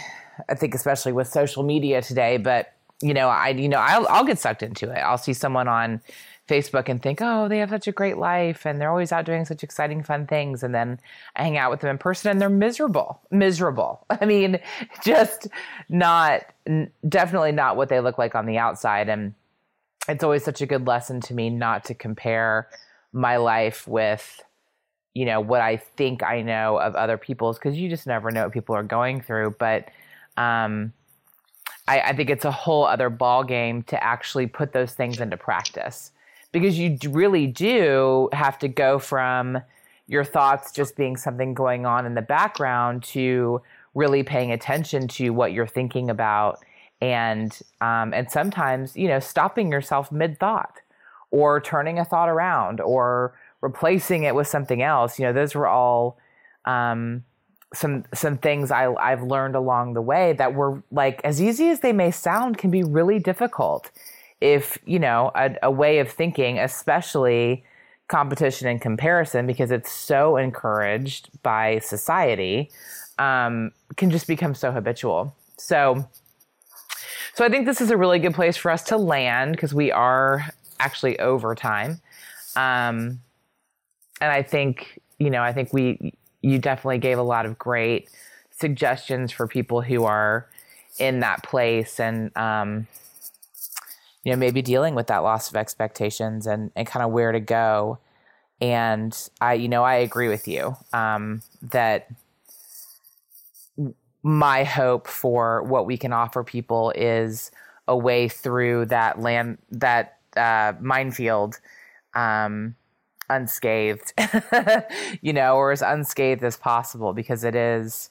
I think especially with social media today, but you know, I you know, I'll I'll get sucked into it. I'll see someone on Facebook and think, oh, they have such a great life and they're always out doing such exciting, fun things. And then I hang out with them in person and they're miserable, miserable. I mean, just not, definitely not what they look like on the outside. And it's always such a good lesson to me not to compare my life with, you know, what I think I know of other people's because you just never know what people are going through. But, um, I, I, think it's a whole other ball game to actually put those things into practice because you really do have to go from your thoughts just being something going on in the background to really paying attention to what you're thinking about and um, and sometimes you know stopping yourself mid thought or turning a thought around or replacing it with something else. You know those were all um, some some things I, I've learned along the way that were like as easy as they may sound can be really difficult if you know a, a way of thinking especially competition and comparison because it's so encouraged by society um, can just become so habitual. So so i think this is a really good place for us to land because we are actually over time. Um, and i think you know i think we you definitely gave a lot of great suggestions for people who are in that place and um, you know maybe dealing with that loss of expectations and, and kind of where to go. And i you know i agree with you um, that my hope for what we can offer people is a way through that land that uh, minefield um, unscathed you know or as unscathed as possible because it is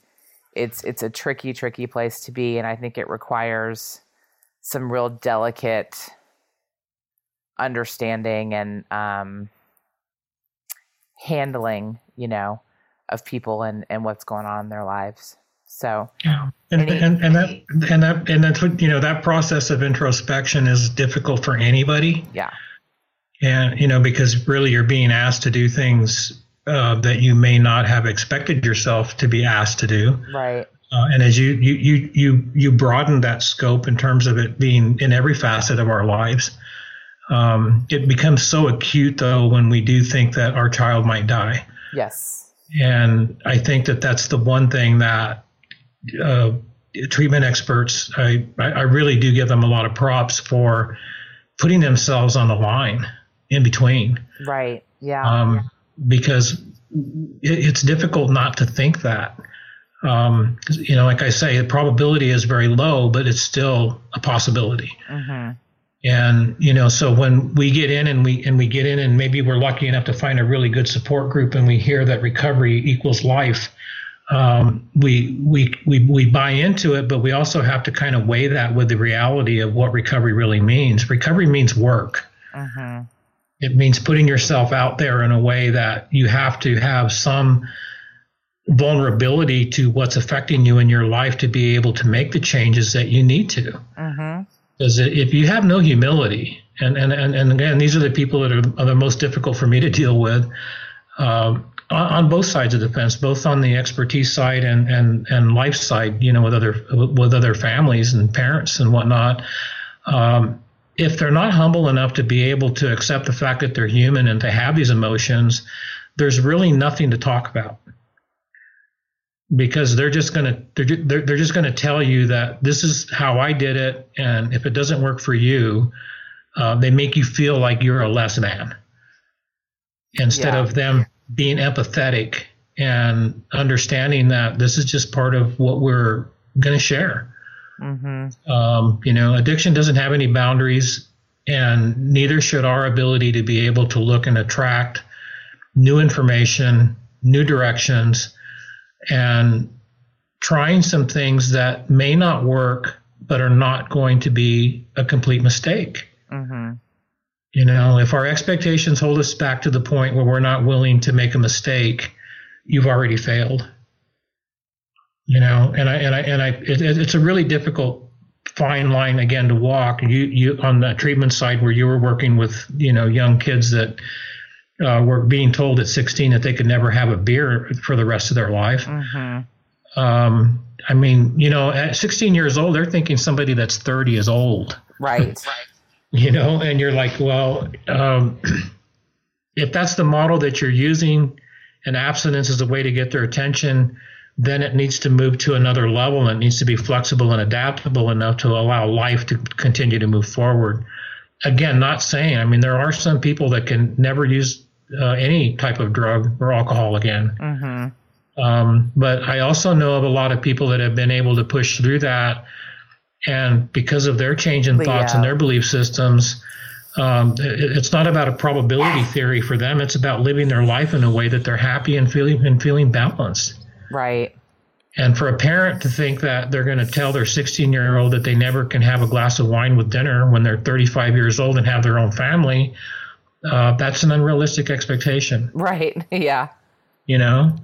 it's it's a tricky tricky place to be. And i think it requires some real delicate understanding and um, handling you know of people and and what's going on in their lives. So yeah. And, any, and, and that and that and that's what you know that process of introspection is difficult for anybody. Yeah. And you know because really you're being asked to do things uh, that you may not have expected yourself to be asked to do. Right uh, and as you, you you you you broaden that scope in terms of it being in every facet of our lives um, it becomes so acute though when we do think that our child might die yes and i think that that's the one thing that uh, treatment experts I, I really do give them a lot of props for putting themselves on the line in between. Right. Yeah. Um, because it, it's difficult not to think that. Um, you know, like I say, the probability is very low, but it's still a possibility. Mm-hmm. And you know, so when we get in and we and we get in and maybe we're lucky enough to find a really good support group and we hear that recovery equals life, um, we we we we buy into it, but we also have to kind of weigh that with the reality of what recovery really means. Recovery means work. Mm-hmm. It means putting yourself out there in a way that you have to have some vulnerability to what's affecting you in your life to be able to make the changes that you need to. Mm-hmm. Because if you have no humility, and, and, and, and again, these are the people that are, are the most difficult for me to deal with um, on, on, both sides of the fence, both on the expertise side and, and, and life side, you know, with other, with other families and parents and whatnot. Um, if they're not humble enough to be able to accept the fact that they're human and to have these emotions, there's really nothing to talk about because they're just going to they're, they're, they're just going to tell you that this is how I did it and if it doesn't work for you uh, they make you feel like you're a less man instead yeah. of them being empathetic and understanding that this is just part of what we're going to share Mm-hmm. Um, you know, addiction doesn't have any boundaries, and neither should our ability to be able to look and attract new information, new directions, and trying some things that may not work but are not going to be a complete mistake. Mm-hmm. You know, if our expectations hold us back to the point where we're not willing to make a mistake, you've already failed you know and i and i and i it, it's a really difficult fine line again to walk you you on the treatment side where you were working with you know young kids that uh, were being told at 16 that they could never have a beer for the rest of their life mm-hmm. um, i mean you know at 16 years old they're thinking somebody that's 30 is old right you know and you're like well um, if that's the model that you're using and abstinence is a way to get their attention then it needs to move to another level and it needs to be flexible and adaptable enough to allow life to continue to move forward. Again, not saying, I mean, there are some people that can never use uh, any type of drug or alcohol again. Mm-hmm. Um, but I also know of a lot of people that have been able to push through that. And because of their change in thoughts and their belief systems, Um, it, it's not about a probability theory for them. It's about living their life in a way that they're happy and feeling and feeling balanced. Right. And for a parent to think that they're going to tell their 16 year old that they never can have a glass of wine with dinner when they're 35 years old and have their own family, uh, that's an unrealistic expectation. Right. Yeah. You know,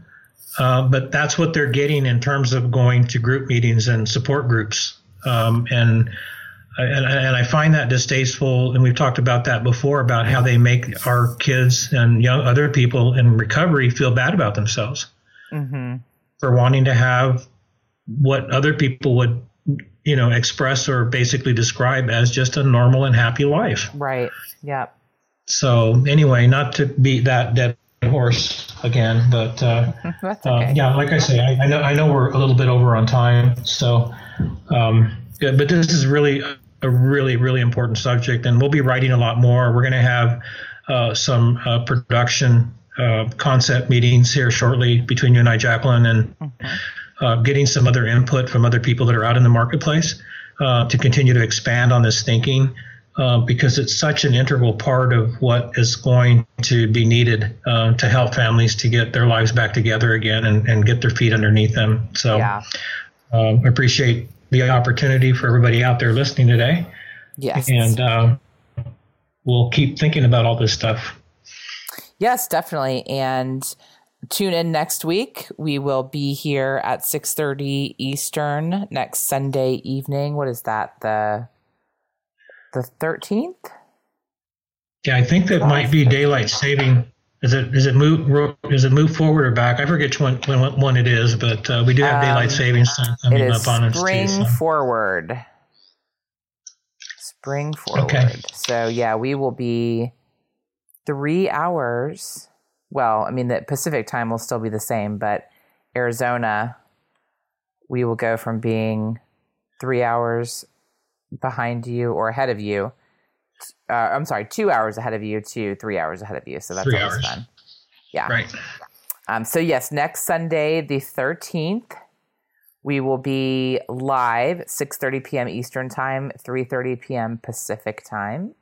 uh, but that's what they're getting in terms of going to group meetings and support groups. Um, and, and and I find that distasteful, and we've talked about that before about how they make our kids and young other people in recovery feel bad about themselves Mm-hmm. for wanting to have what other people would, you know, express or basically describe as just a normal and happy life. Right. Yep. So anyway, not to beat that dead horse again, but uh, uh, okay. yeah, like I say, I, I know I know we're a little bit over on time, so um, good, but this is really a really really important subject, and we'll be writing a lot more. We're going to have uh, some uh, production uh, concept meetings here shortly between you and I, Jacqueline, and uh, getting some other input from other people that are out in the marketplace uh, to continue to expand on this thinking. Uh, because it's such an integral part of what is going to be needed uh, to help families to get their lives back together again and, and get their feet underneath them. So Yeah. um, I appreciate the opportunity for everybody out there listening today. Yes. And uh, we'll keep thinking about all this stuff. Yes, definitely. And tune in next week. We will be here at 6:30 Eastern next Sunday evening. What is that? The the 13th? Yeah, I think that might be daylight saving. Is it is it move is it move forward or back? I forget which one when, one it is, but uh, we do have daylight savings time Um, coming is up on us spring. So. forward. Spring forward. Okay. So yeah, we will be three hours. Well, I mean the Pacific time will still be the same, but Arizona, we will go from being three hours behind you or ahead of you. Uh, I'm sorry, two hours ahead of you to three hours ahead of you. So that's Three always hours. fun. Yeah. Right. Um, so yes, next Sunday, the thirteenth, we will be live 6:30 p.m. Eastern time, 3:30 p.m. Pacific time.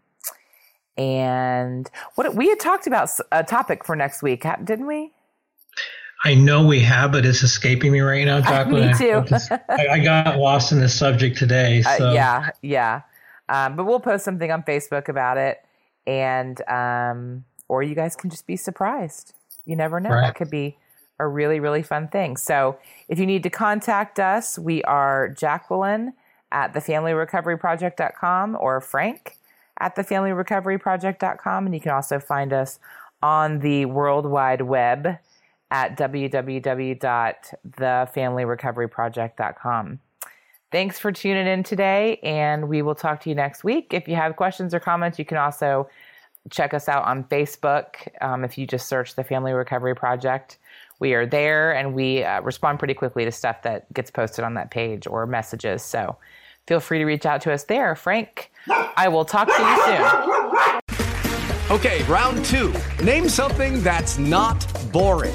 And what we had talked about a topic for next week, didn't we? I know we have, but it's escaping me right now, Jacqueline. Me too. I, I, got lost in this subject today. Uh, So yeah, yeah. Um, but we'll post something on Facebook about it, and um, or you guys can just be surprised. You never know. Right. That could be a really, really fun thing. So if you need to contact us, we are Jacqueline at thefamilyrecoveryproject.com or Frank at thefamilyrecoveryproject.com. And you can also find us on the World Wide Web at www.thefamilyrecoveryproject.com. Thanks for tuning in today, and we will talk to you next week. If you have questions or comments, you can also check us out on Facebook. Um, if you just search the Family Recovery Project, we are there and we uh, respond pretty quickly to stuff that gets posted on that page or messages. So feel free to reach out to us there. Frank, I will talk to you soon. Okay, round two. Name something that's not boring.